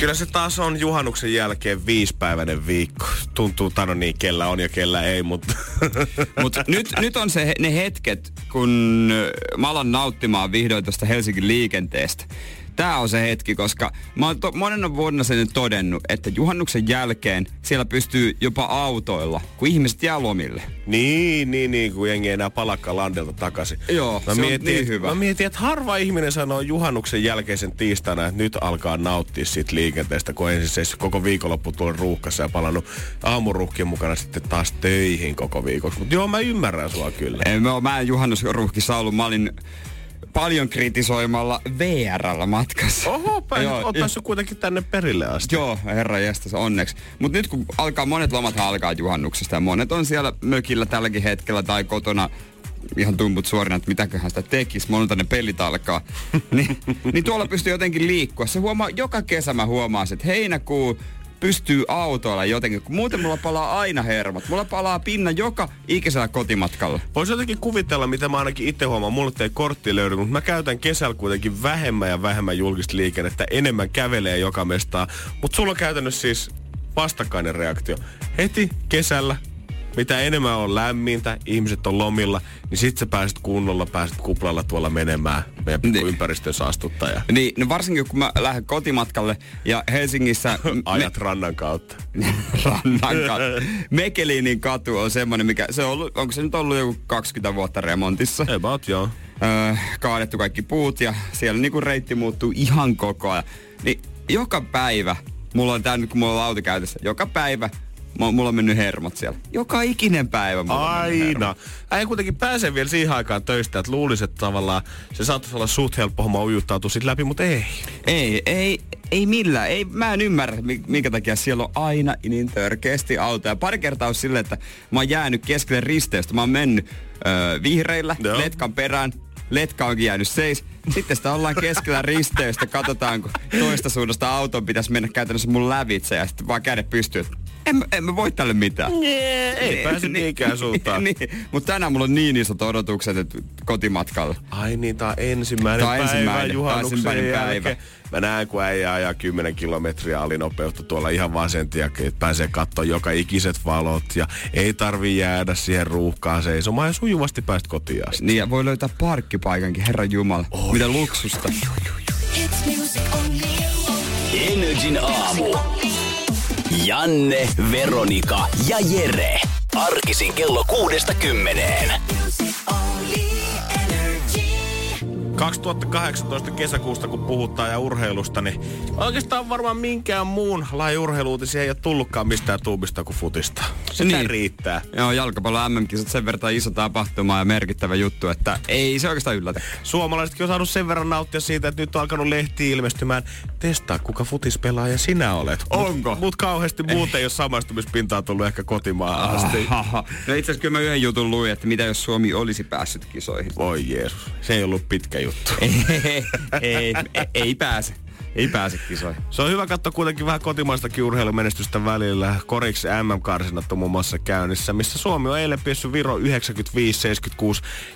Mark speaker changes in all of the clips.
Speaker 1: Kyllä se taas on juhannuksen jälkeen viisipäiväinen viikko. Tuntuu tano niin, kellä on ja kellä ei, mutta...
Speaker 2: Mutta nyt, nyt on se, ne hetket, kun mä alan nauttimaan vihdoin tuosta Helsingin liikenteestä. Tää on se hetki, koska mä oon to, monena vuonna sen todennut, että juhannuksen jälkeen siellä pystyy jopa autoilla, kun ihmiset jää lomille.
Speaker 1: Niin, niin, niin, kun jengi ei enää palakkaa landelta takaisin.
Speaker 2: Joo, se on niin hyvä.
Speaker 1: Mä mietin, että harva ihminen sanoo juhannuksen jälkeisen tiistaina, että nyt alkaa nauttia siitä liikenteestä, kun ensin se koko viikonloppu tuolla ruuhkassa ja palannut aamuruuhkien mukana sitten taas töihin koko viikoksi. Mutta joo, mä ymmärrän sua kyllä.
Speaker 2: Ei, mä, mä en juhannusruuhkissa ollut, mä olin paljon kritisoimalla VRllä matkassa.
Speaker 1: Oho, päin,
Speaker 2: Joo,
Speaker 1: oot päässyt kuitenkin tänne perille asti.
Speaker 2: Joo, herra jästäs, onneksi. Mutta nyt kun alkaa, monet lomat alkaa juhannuksesta ja monet on siellä mökillä tälläkin hetkellä tai kotona ihan tumput suorina, että mitäköhän sitä tekisi, monelta ne pelit alkaa. niin, niin tuolla pystyy jotenkin liikkua. Se huomaa, joka kesä mä huomaan, että heinäkuu pystyy autoilla jotenkin, kun muuten mulla palaa aina hermot. Mulla palaa pinna joka ikisellä kotimatkalla.
Speaker 1: Voisi jotenkin kuvitella, mitä mä ainakin itse huomaan. Mulle ei kortti löydy, mutta mä käytän kesällä kuitenkin vähemmän ja vähemmän julkista liikennettä. Enemmän kävelee joka mestaan. Mutta sulla on käytännössä siis vastakkainen reaktio. Heti kesällä, mitä enemmän on lämmintä, ihmiset on lomilla, niin sit sä pääset kunnolla, pääset kuplalla tuolla menemään meidän
Speaker 2: Niin.
Speaker 1: niin. ympäristön saastuttaja.
Speaker 2: Niin, no varsinkin kun mä lähden kotimatkalle ja Helsingissä...
Speaker 1: Ajat rannan kautta.
Speaker 2: rannan katu. Mekelinin katu on semmonen, mikä se on ollut, onko se nyt ollut joku 20 vuotta remontissa?
Speaker 1: About joo.
Speaker 2: Öö, kaadettu kaikki puut ja siellä niinku reitti muuttuu ihan koko ajan. Niin joka päivä, mulla on tää nyt kun mulla on auto käytössä, joka päivä mulla on mennyt hermot siellä. Joka ikinen päivä mulla
Speaker 1: Aina. Ei kuitenkin pääse vielä siihen aikaan töistä, että luulisi, että tavallaan se saattaisi olla suht helppo homma ujuttautua sit läpi, mutta ei.
Speaker 2: Ei, ei, ei millään. Ei, mä en ymmärrä, mi- minkä takia siellä on aina niin törkeästi autoja. Pari kertaa on silleen, että mä oon jäänyt keskelle risteystä. Mä oon mennyt öö, vihreillä,
Speaker 1: Joo.
Speaker 2: letkan perään. Letka onkin jäänyt seis. Sitten sitä ollaan keskellä risteystä. Katsotaan, kun toista suunnasta auton pitäisi mennä käytännössä mun lävitse. Ja sitten vaan kädet pystyy. En, mä- en mä voi tälle mitään.
Speaker 1: Ei pääse niinkään suuntaan.
Speaker 2: niin, mutta tänään mulla on niin isot odotukset että kotimatkalla.
Speaker 1: Ai niin, tää on ensimmäinen
Speaker 2: Tää on
Speaker 1: päivä
Speaker 2: ensimmäinen,
Speaker 1: juhannuksen
Speaker 2: ensimmäinen
Speaker 1: jälkeen.
Speaker 2: päivä.
Speaker 1: Mä näen, kun äijä ajaa 10 kilometriä alinopeutta tuolla ihan vaan sen takia, että pääsee katsoa joka ikiset valot ja ei tarvi jäädä siihen ruuhkaan seisomaan ja sujuvasti pääst kotiin asti.
Speaker 2: Niin ja voi löytää parkkipaikankin, herran jumala. Mitä luksusta.
Speaker 3: Energin aamu. Janne, Veronika ja Jere. Arkisin kello kuudesta kymmeneen.
Speaker 4: Music only. Energy.
Speaker 1: 2018 kesäkuusta, kun puhutaan ja urheilusta, niin oikeastaan varmaan minkään muun lajin urheiluutisia ei ole tullutkaan mistään tuubista kuin futista. Se
Speaker 2: Niin.
Speaker 1: riittää.
Speaker 2: Joo, jalkapallon MM-kisat sen verran iso tapahtuma ja merkittävä juttu, että ei se oikeastaan yllätä.
Speaker 1: Suomalaisetkin on saanut sen verran nauttia siitä, että nyt on alkanut lehti ilmestymään. Testaa, kuka futispelaaja sinä olet.
Speaker 2: Onko?
Speaker 1: Mut, mut kauheasti muuten ei ole samaistumispintaa tullut ehkä kotimaahan asti.
Speaker 2: Aha. No itse asiassa kyllä mä yhden jutun luin, että mitä jos Suomi olisi päässyt kisoihin.
Speaker 1: Voi Jeesus, se ei ollut pitkä juttu.
Speaker 2: ei, ei, ei, ei pääse. Ei pääse kisoihin.
Speaker 1: Se on hyvä katsoa kuitenkin vähän kotimaistakin urheilumenestystä välillä. Koriksi MM-karsinat on muun muassa käynnissä, missä Suomi on eilen piessyt Viro 95-76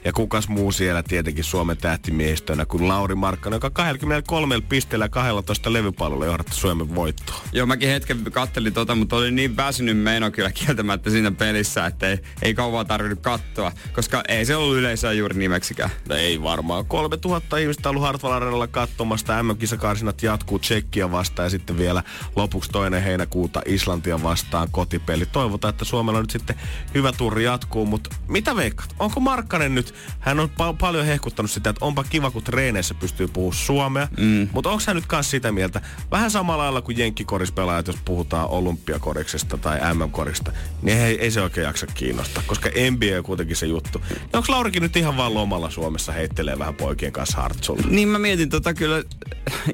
Speaker 1: ja kukas muu siellä tietenkin Suomen tähtimiehistönä kuin Lauri Markkanen, joka 23 pisteellä ja 12 levypallolla johdatti Suomen voittoon.
Speaker 2: Joo, mäkin hetken kattelin tota, mutta olin niin väsynyt meno kyllä kieltämättä siinä pelissä, että ei, ei kauan tarvinnut katsoa, koska ei se ollut yleisöä juuri nimeksikään.
Speaker 1: No ei varmaan. 3000 ihmistä on ollut Hartwall Arenalla katsomasta. MM-kisakarsinat jatkuu Tsekkiä vastaan ja sitten vielä lopuksi toinen heinäkuuta Islantia vastaan kotipeli. Toivotaan, että Suomella nyt sitten hyvä turri jatkuu, mutta mitä veikkaat? Onko Markkanen nyt, hän on pa- paljon hehkuttanut sitä, että onpa kiva, kun treeneissä pystyy puhumaan suomea, mm. mutta onko hän nyt kanssa sitä mieltä, vähän samalla lailla kuin jenkkikorispelaajat, jos puhutaan olympiakoriksesta tai MM-korista, niin ei, ei se oikein jaksa kiinnostaa, koska NBA on kuitenkin se juttu. Ja onko Laurikin nyt ihan vaan lomalla Suomessa heittelee vähän poikien kanssa hartsulla?
Speaker 2: Niin mä mietin tota kyllä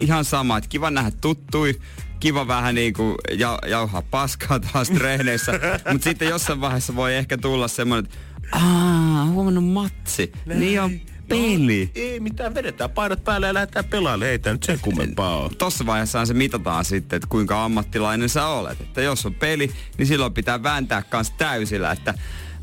Speaker 2: ihan sama sama, että kiva nähdä tuttui, kiva vähän niinku ja, jauhaa paskaa taas treeneissä, mutta sitten jossain vaiheessa voi ehkä tulla semmoinen, että aah, huomannut matsi, niin on peli.
Speaker 1: Ei mitään, vedetään painot päälle ja lähdetään pelaamaan. Ei tää nyt sen kummempaa ole.
Speaker 2: Tossa vaiheessa se mitataan sitten, että kuinka ammattilainen sä olet. Että jos on peli, niin silloin pitää vääntää kans täysillä, että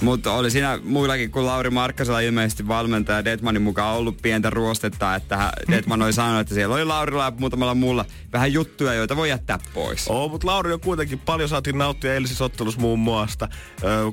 Speaker 2: mutta oli siinä muillakin kuin Lauri Markkasella ilmeisesti valmentaja Detmanin mukaan ollut pientä ruostetta, että Detman oli sanonut, että siellä oli Laurilla ja muutamalla muulla vähän juttuja, joita voi jättää pois.
Speaker 1: Oo, mutta Lauri on kuitenkin paljon saatiin nauttia eilisessä ottelussa muun muassa.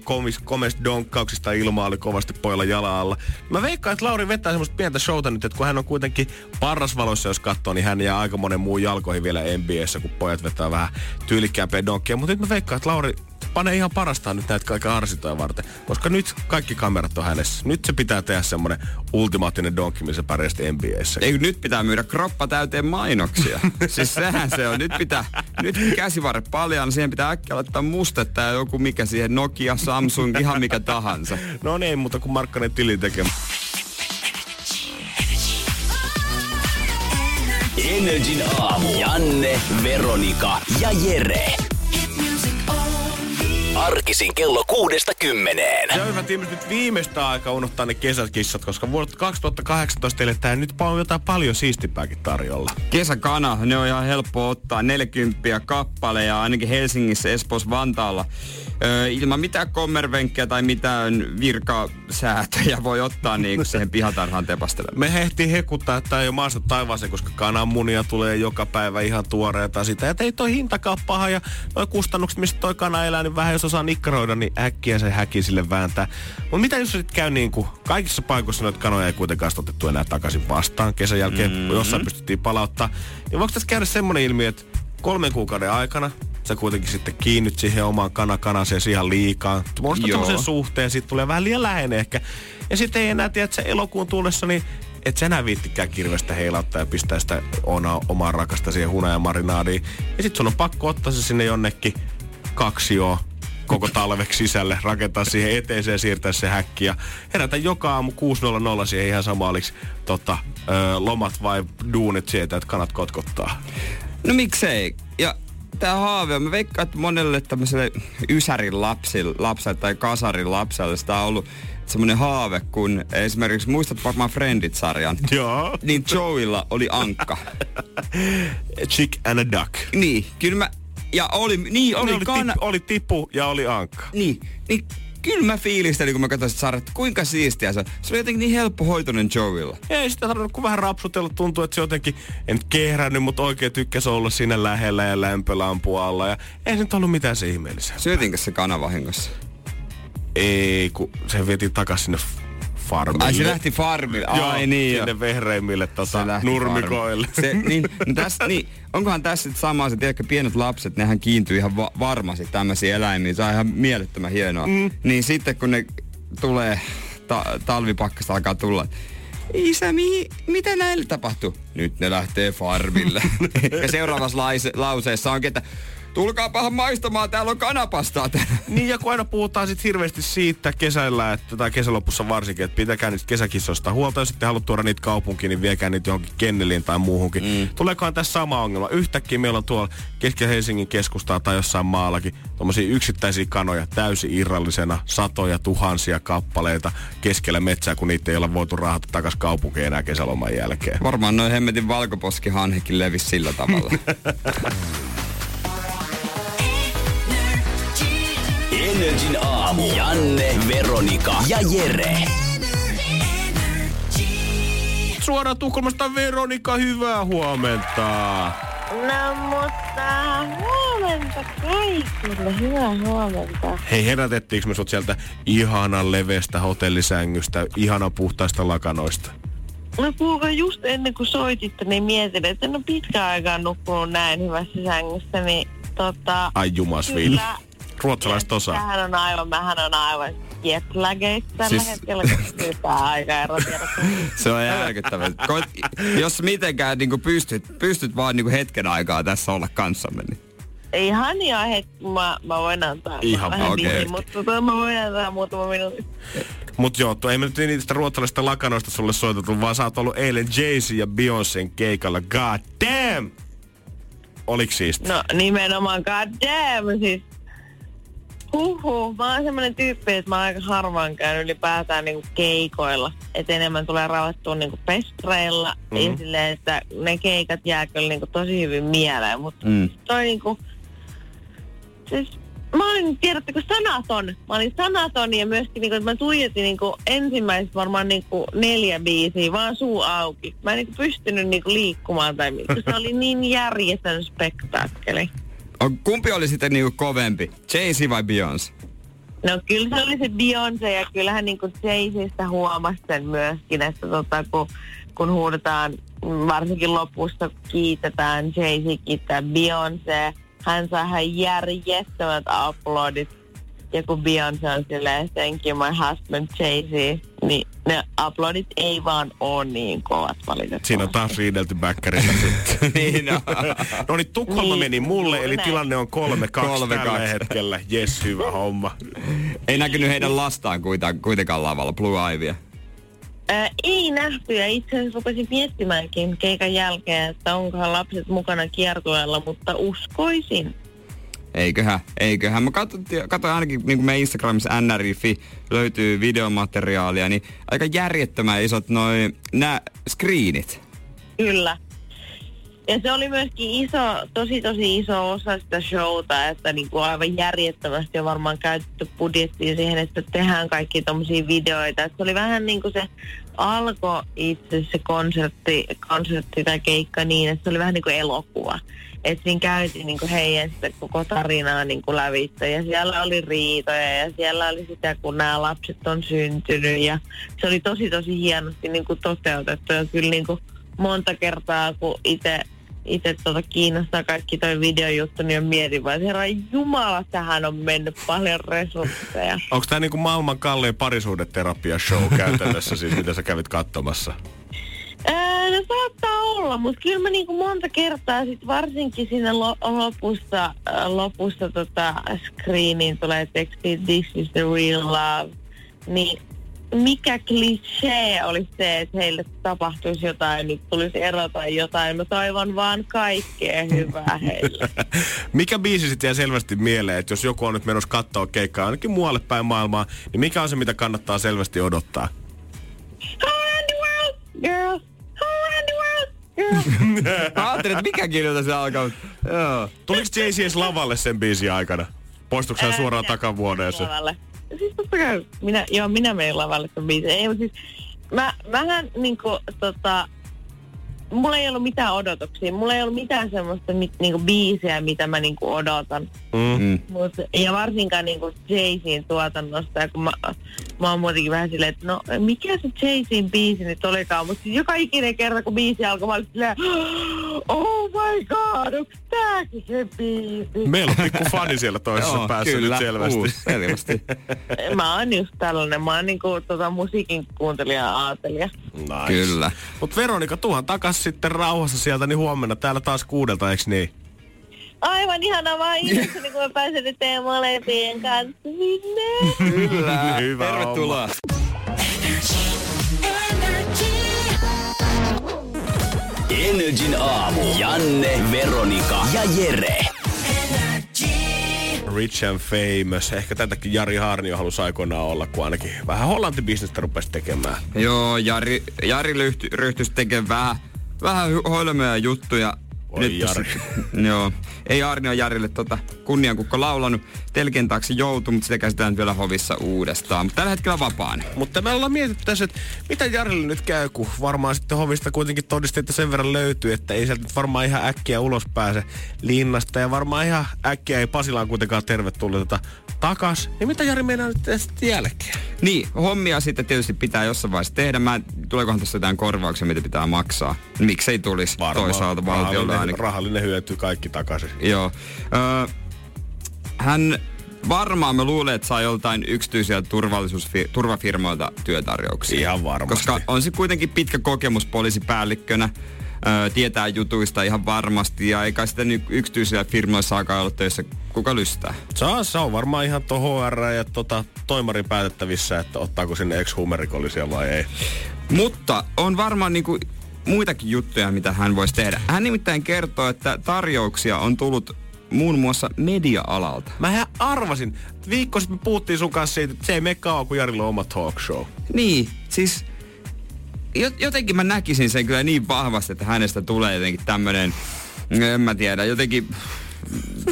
Speaker 1: Komis, komesta donkkauksista ilmaa oli kovasti pojalla jala alla. Mä veikkaan, että Lauri vetää semmoista pientä showta nyt, että kun hän on kuitenkin parrasvaloissa, jos katsoo, niin hän jää aika monen muun jalkoihin vielä NBAssä, kun pojat vetää vähän tyylikkäämpiä donkkeja. Mutta nyt mä veikkaan, että Lauri panee ihan parastaan nyt näitä kaikkia arsintoja varten. Koska nyt kaikki kamerat on hänessä. Nyt se pitää tehdä semmonen ultimaattinen donkki, missä pärjästi NBAssä.
Speaker 2: Ei, nyt pitää myydä kroppa täyteen mainoksia. siis sehän se on. Nyt pitää, nyt käsivarre paljon, siihen pitää äkkiä laittaa mustetta ja joku mikä siihen, Nokia, Samsung, ihan mikä tahansa.
Speaker 1: No niin, mutta kun Markkanen tilin tekemä.
Speaker 3: Energin aamu. Janne, Veronika ja Jere. Arkisin kello kuudesta kymmeneen.
Speaker 1: Ja hyvät ihmiset, nyt viimeistä aikaa unohtaa ne kesäkissat, koska vuodelta 2018 eletään nyt paljon jotain paljon siistipääkin tarjolla.
Speaker 2: Kesäkana, ne on ihan helppo ottaa 40 kappale ja ainakin Helsingissä, Espoossa, Vantaalla. Öö, ilman mitään kommervenkkejä tai mitään virkasäätöjä voi ottaa niin siihen pihatarhaan tepastelemaan.
Speaker 1: Me hehtiin hekuttaa, että tää ei ole maasta taivaaseen, koska kananmunia tulee joka päivä ihan tuoreita sitä. Ja ei toi hintakaan paha ja noi kustannukset, mistä toi kana elää, niin vähän jos osaa nikkaroida, niin äkkiä se häki sille vääntää. Mutta mitä jos sit käy niin kuin, kaikissa paikoissa noita kanoja ei kuitenkaan otettu enää takaisin vastaan. Kesän jälkeen mm-hmm. jossain pystyttiin palauttaa. Niin voiko tässä käydä semmoinen ilmiö, että kolmen kuukauden aikana sä kuitenkin sitten kiinnyt siihen omaan kanakanaseen ihan liikaa. Muodostat
Speaker 2: Joo.
Speaker 1: semmoisen suhteen, siitä tulee vähän liian läheinen ehkä. Ja sitten ei enää tiedä, että se elokuun tullessa, niin et sä enää viittikään kirvestä heilauttaa ja pistää sitä ona, omaa rakasta siihen hunajamarinaadiin. Ja sit sun on pakko ottaa se sinne jonnekin kaksioon koko talveksi sisälle, rakentaa siihen eteeseen, siirtää se häkki ja herätä joka aamu 6.00 siihen ihan sama oliks tota, ö, lomat vai duunit sieltä, että kanat kotkottaa.
Speaker 2: No miksei? Ja tää haave on, mä veikkaan, että monelle tämmöiselle ysärin lapsille, lapselle tai kasarin lapselle sitä on ollut semmoinen haave, kun esimerkiksi muistat varmaan Friendit-sarjan.
Speaker 1: Joo.
Speaker 2: Niin Joeylla oli ankka.
Speaker 1: Chick and a duck.
Speaker 2: niin, kyllä mä, ja oli, niin oli,
Speaker 1: Oli,
Speaker 2: kana,
Speaker 1: tipu, oli tipu ja oli ankka.
Speaker 2: niin, niin kyllä mä fiilistelin, kun mä katsoin sitä että kuinka siistiä se on. Se oli jotenkin niin helppohoitoinen Joeylla.
Speaker 1: Ei sitä tarvinnut kuin vähän rapsutella. Tuntuu, että se jotenkin, en nyt kehrännyt, mutta oikein tykkäsi olla siinä lähellä ja lämpölampu alla. Ja ei se nyt ollut mitään se ihmeellistä.
Speaker 2: Syötiinkö se kana vahingossa?
Speaker 1: Ei, kun se veti takas sinne farmille.
Speaker 2: Ai se lähti farmille. Ai
Speaker 1: Joo,
Speaker 2: niin
Speaker 1: sinne
Speaker 2: jo.
Speaker 1: vehreimmille
Speaker 2: Se
Speaker 1: tota,
Speaker 2: lähti
Speaker 1: nurmikoille.
Speaker 2: farmille. Se, niin, no tässä, niin, onkohan tässä sit sama se, tiedätkö, pienet lapset, nehän kiintyy ihan va- varmasti tämmöisiin eläimiin. Se on ihan mielettömän hienoa. Mm. Niin sitten kun ne tulee, ta- talvipakkasta alkaa tulla, Isä, mihin, mitä näille tapahtuu? Nyt ne lähtee farmille. ja seuraavassa lause, lauseessa onkin, että tulkaapahan maistamaan, täällä on kanapastaa tänään.
Speaker 1: Niin ja kun aina puhutaan sit hirveästi siitä kesällä, että, tai kesälopussa varsinkin, että pitäkää niistä kesäkissoista huolta, jos sitten haluat tuoda niitä kaupunkiin, niin viekää niitä johonkin kenneliin tai muuhunkin. Mm. Tuleekohan tässä sama ongelma? Yhtäkkiä meillä on tuolla Keski-Helsingin keskustaa tai jossain maallakin tommosia yksittäisiä kanoja täysin irrallisena, satoja tuhansia kappaleita keskellä metsää, kun niitä ei olla voitu raahata takas kaupunkiin enää kesäloman jälkeen.
Speaker 2: Varmaan noin hemmetin valkoposkihanhikin levisi sillä tavalla.
Speaker 3: Energin aamu. Janne, Veronika ja Jere.
Speaker 1: Suoraan Tukholmasta Veronika, hyvää huomenta.
Speaker 5: No mutta huomenta kaikille, hyvää huomenta.
Speaker 1: Hei, herätettiinkö me sut sieltä ihanan levestä hotellisängystä, ihanan puhtaista lakanoista?
Speaker 5: No kuulkaa just ennen kuin soititte, niin mietin, että en ole pitkään aikaan nukkunut näin hyvässä sängyssä, niin tota...
Speaker 1: Ai jumasviili.
Speaker 5: kyllä,
Speaker 1: Ruotsalaiset osaa.
Speaker 5: Mähän on aivan, mähän on aivan jetlageissa tällä
Speaker 2: Siis-
Speaker 5: hetkellä, kun aikaerotiedot.
Speaker 2: Se on järkyttävää. Jos mitenkään niin pystyt, pystyt vaan niin hetken aikaa tässä olla kanssamme, niin
Speaker 5: Ihan jo hetki, mä, mä voin antaa
Speaker 1: Ihan,
Speaker 5: vähän
Speaker 2: okei.
Speaker 5: okay. mutta tota, mä voin antaa muutama minuutti.
Speaker 1: Mut joo, tuo ei me nyt niistä ruotsalaisista lakanoista sulle soitettu, vaan sä oot ollut eilen Jay-Z ja Beyoncén keikalla. God damn! Oliko siisti?
Speaker 5: No nimenomaan, god damn, siis Huhhuh, mä oon semmonen tyyppi, että mä oon aika harvoin käynyt ylipäätään niinku keikoilla. Että enemmän tulee rauhattua niinku festreilla mm. ja silleen, että ne keikat jää kyllä niinku tosi hyvin mieleen. Mutta
Speaker 2: Mm.
Speaker 5: toi niinku, siis mä olin, tiedättekö, sanaton. Mä olin sanaton ja myöskin niinku, että mä tuijotin niinku ensimmäiset varmaan niinku neljä biisiä, vaan suu auki. Mä en niinku pystynyt niinku liikkumaan tai mitään. Se oli niin järjetön spektaakkeli.
Speaker 2: Kumpi oli sitten niinku kovempi, Jay-Z vai Beyoncé?
Speaker 5: No kyllä se oli se Beyoncé ja kyllähän niin kuin Jay-Zistä huomasi sen myöskin, että tota, kun, kun huudetaan, varsinkin lopussa kiitetään, Jay-Z Beyoncé, hän saa ihan järjettömät uploadit. Ja kun Beyoncé on silleen, thank you my husband Jay-Z, niin ne uploadit ei vaan ole niin kovat valitettavasti.
Speaker 1: Siinä on taas riidelty bäkkärillä sitten.
Speaker 2: niin on.
Speaker 1: No niin, Tukholma
Speaker 5: Niin,
Speaker 1: meni mulle, eli
Speaker 5: näin.
Speaker 1: tilanne on 3-2
Speaker 2: 3-2.
Speaker 1: tällä hetkellä. Jes, hyvä homma.
Speaker 2: Ei näkynyt heidän lastaan kuitenkaan, kuitenkaan lavalla, Blue Ivya.
Speaker 5: Ää, ei nähty ja itse asiassa rupesin miettimäänkin keikan jälkeen, että onkohan lapset mukana kiertueella, mutta uskoisin.
Speaker 2: Eiköhän, eiköhän. Mä katsoin, ainakin niin kuin meidän Instagramissa nrifi löytyy videomateriaalia, niin aika järjettömän isot noin nää screenit.
Speaker 5: Kyllä. Ja se oli myöskin iso, tosi tosi iso osa sitä showta, että niin kuin aivan järjettömästi on varmaan käytetty budjettia siihen, että tehdään kaikki tommosia videoita. Et se oli vähän niin kuin se alkoi itse se konsertti, konsertti tai keikka niin, että se oli vähän niin kuin elokuva. Että siinä käytiin niin heidän sitä koko tarinaa niin lävitse ja siellä oli riitoja ja siellä oli sitä, kun nämä lapset on syntynyt ja se oli tosi tosi hienosti niin toteutettu ja kyllä niin monta kertaa, kun itse itse tota kiinnostaa kaikki toi videojuttu, niin mietin vaan, herra Jumala, tähän on mennyt paljon resursseja.
Speaker 1: Onko tämä niinku maailman kallein parisuudeterapia show käytännössä, siis mitä sä kävit katsomassa?
Speaker 5: No saattaa olla, mutta kyllä mä niinku monta kertaa sit varsinkin siinä lo- lopussa, äh, lopussa tota screeniin tulee teksti This is the real love, niin mikä klisee olisi se, että heille tapahtuisi jotain, nyt tulisi ero tai jotain. Mä toivon vaan kaikkea hyvää heille.
Speaker 1: Mikä biisi sitten jää selvästi mieleen, että jos joku on nyt menossa katsoa keikkaa ainakin muualle päin maailmaa, niin mikä on se, mitä kannattaa selvästi odottaa?
Speaker 5: World, girl.
Speaker 2: Mä ajattelin, että mikä kirjoita se alkaa. Joo.
Speaker 1: Tuliko Jay-Z edes lavalle sen biisin aikana? Poistuiko hän suoraan takavuoneeseen?
Speaker 5: lavalle. Siis totta kai, minä, joo, minä menin lavalle sen biisin. Ei, mutta siis, mä, mähän niinku, tota, mulla ei ollut mitään odotuksia. Mulla ei ollut mitään semmoista mit, niinku, biisiä, mitä mä niinku, odotan.
Speaker 1: Mm.
Speaker 2: Mm.
Speaker 5: Mut, ja varsinkaan niinku Jay-Zin tuotannosta, ja kun mä, mä oon muutenkin vähän silleen, että no mikä se Jay-Zin biisi nyt olikaan, mutta siis joka ikinen kerta kun biisi alkoi, mä olin silleen, oh my god, onks tääkin se biisi?
Speaker 1: Meillä on pikku fani siellä toisessa
Speaker 2: Joo,
Speaker 1: päässä
Speaker 2: kyllä,
Speaker 1: nyt selvästi.
Speaker 2: uusi, selvästi.
Speaker 5: Mä oon just tällainen, mä oon niinku tota musiikin kuuntelija ja aatelija.
Speaker 1: Nice.
Speaker 2: Kyllä.
Speaker 1: Mut Veronika, tuhan takas sitten rauhassa sieltä, niin huomenna täällä taas kuudelta, eiks niin?
Speaker 5: Aivan ihana vaan innoissani, kun mä pääsen nyt teidän molempien kanssa sinne.
Speaker 2: Kyllä.
Speaker 1: Hyvä
Speaker 2: Tervetuloa.
Speaker 3: Energin aamu. Janne, Veronika ja Jere.
Speaker 1: Rich and Famous. Ehkä tätäkin Jari Haarnio halusi aikoinaan olla, kun ainakin vähän hollanti-bisnestä rupesi tekemään.
Speaker 2: Joo, Jari, Jari ryhtyi, ryhtyisi tekemään vähän, vähän hoilemoja juttuja. Tässä-
Speaker 1: Jari.
Speaker 2: joo. Ei Arnio Jarille tota kunniankukko laulanut. Telkien taakse joutui, mutta sitä käsitellään vielä hovissa uudestaan. Mutta tällä hetkellä vapaana.
Speaker 1: Mutta me ollaan mietitty tässä, että mitä Jarille nyt käy, kun varmaan sitten hovista kuitenkin todisteita sen verran löytyy, että ei sieltä nyt varmaan ihan äkkiä ulos pääse linnasta. Ja varmaan ihan äkkiä ei Pasilaan kuitenkaan tervetulleta takas. Niin mitä Jari meinaa nyt sitten jälkeen?
Speaker 2: Niin, hommia sitten tietysti pitää jossain vaiheessa tehdä. Mä, tuleekohan tässä jotain korvauksia, mitä pitää maksaa? Miksei tulisi toisaalta valtiolta ainakin.
Speaker 1: rahallinen hyöty kaikki takaisin.
Speaker 2: Joo. Öö, hän varmaan me luulee, että saa joltain yksityisiä turvallisuusfi- turvafirmoilta työtarjouksia.
Speaker 1: Ihan varmasti.
Speaker 2: Koska on se kuitenkin pitkä kokemus poliisipäällikkönä. Öö, tietää jutuista ihan varmasti ja eikä sitä nyt yksityisillä firmoissa saakaan olla töissä kuka lystää.
Speaker 1: Saa, se on varmaan ihan tuo HR ja tota, toimarin päätettävissä, että ottaako sinne ex-huumerikollisia vai ei.
Speaker 2: Mutta on varmaan niinku muitakin juttuja, mitä hän voisi tehdä. Hän nimittäin kertoo, että tarjouksia on tullut muun muassa media-alalta.
Speaker 1: Mä arvasin. Viikko sitten me puhuttiin sun kanssa siitä, että se ei mene kauan, kun Jarilla on oma talk show.
Speaker 2: Niin, siis jo- jotenkin mä näkisin sen kyllä niin vahvasti, että hänestä tulee jotenkin tämmönen, en mä tiedä, jotenkin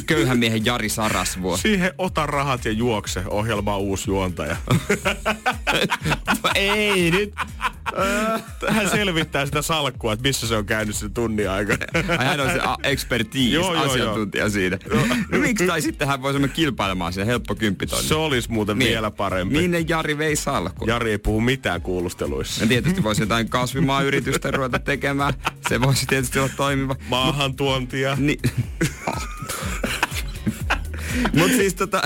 Speaker 2: köyhän miehen Jari Sarasvuo.
Speaker 1: Siihen ota rahat ja juokse ohjelma uusi juontaja.
Speaker 2: Ei nyt.
Speaker 1: Hän selvittää sitä salkkua, että missä se on käynyt sen tunnin aikana.
Speaker 2: Ai hän on se a- expertise,
Speaker 1: Joo, joo,
Speaker 2: asiantuntija siinä. No miksi tai sitten hän voisi mennä kilpailemaan siinä helppo kymppitonni.
Speaker 1: Se olisi muuten
Speaker 2: Niin.
Speaker 1: vielä parempi.
Speaker 2: Minne Jari vei salkku?
Speaker 1: Jari ei puhu mitään kuulusteluissa.
Speaker 2: Ja tietysti voisi jotain kasvimaayritystä ruveta tekemään. Se voisi tietysti olla toimiva.
Speaker 1: Maahantuontia.
Speaker 2: Niin. Mutta siis tota,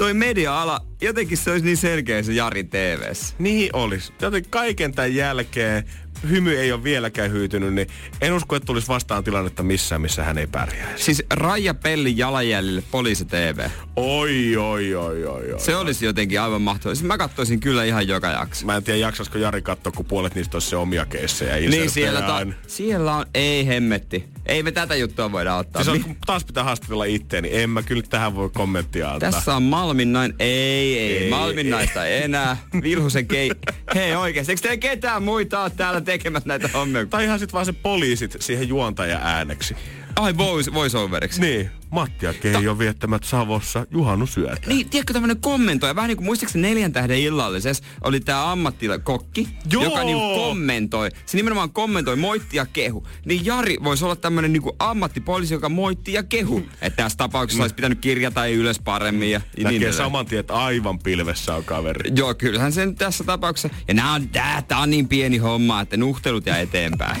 Speaker 2: toi media-ala, jotenkin se olisi niin selkeä se Jari TVssä.
Speaker 1: Niin olisi. Joten kaiken tämän jälkeen hymy ei ole vieläkään hyytynyt, niin en usko, että tulisi vastaan tilannetta missään, missä hän ei pärjäisi.
Speaker 2: Siis Raija Pellin jalanjäljelle Poliisi TV.
Speaker 1: Oi, oi, oi, oi, oi.
Speaker 2: Se olisi jotenkin aivan mahtavaa. Siis mä katsoisin kyllä ihan joka jakso.
Speaker 1: Mä en tiedä, jaksaisiko Jari katsoa, kun puolet niistä olisi se omia keissejä.
Speaker 2: Niin siellä, ta- siellä on, ei hemmetti. Ei me tätä juttua voida ottaa.
Speaker 1: Siis on,
Speaker 2: Mi-
Speaker 1: kun taas pitää haastatella itteeni, en mä kyllä tähän voi kommenttia antaa.
Speaker 2: Tässä on Malmin nain. Ei,
Speaker 1: ei,
Speaker 2: Ei, Malmin
Speaker 1: ei.
Speaker 2: naista ei enää. Vilhusen kei... Hei oikeesti, eikö teillä ketään muita ole täällä tekemässä näitä hommia?
Speaker 1: Tai ihan sit vaan se poliisit siihen juontajan ääneksi.
Speaker 2: Ai voice, voiceoveriksi.
Speaker 1: Niin, Matti ja Keijo viettämät Savossa juhannusyötä.
Speaker 2: Niin, tiedätkö tämmönen kommentoija, vähän niin kuin muistaakseni neljän tähden illallisessa oli tää ammattikokki,
Speaker 1: Joo!
Speaker 2: joka niin kommentoi. Se nimenomaan kommentoi, moitti ja kehu. Niin Jari voisi olla tämmönen niin ammattipoliisi, joka moitti ja kehu. Että tässä tapauksessa olisi pitänyt kirjata ylös paremmin ja niin
Speaker 1: Näkee
Speaker 2: edelleen.
Speaker 1: saman tien, että aivan pilvessä on kaveri.
Speaker 2: Joo, kyllähän sen tässä tapauksessa. Ja nää on, tää, tää on niin pieni homma, että nuhtelut ja eteenpäin.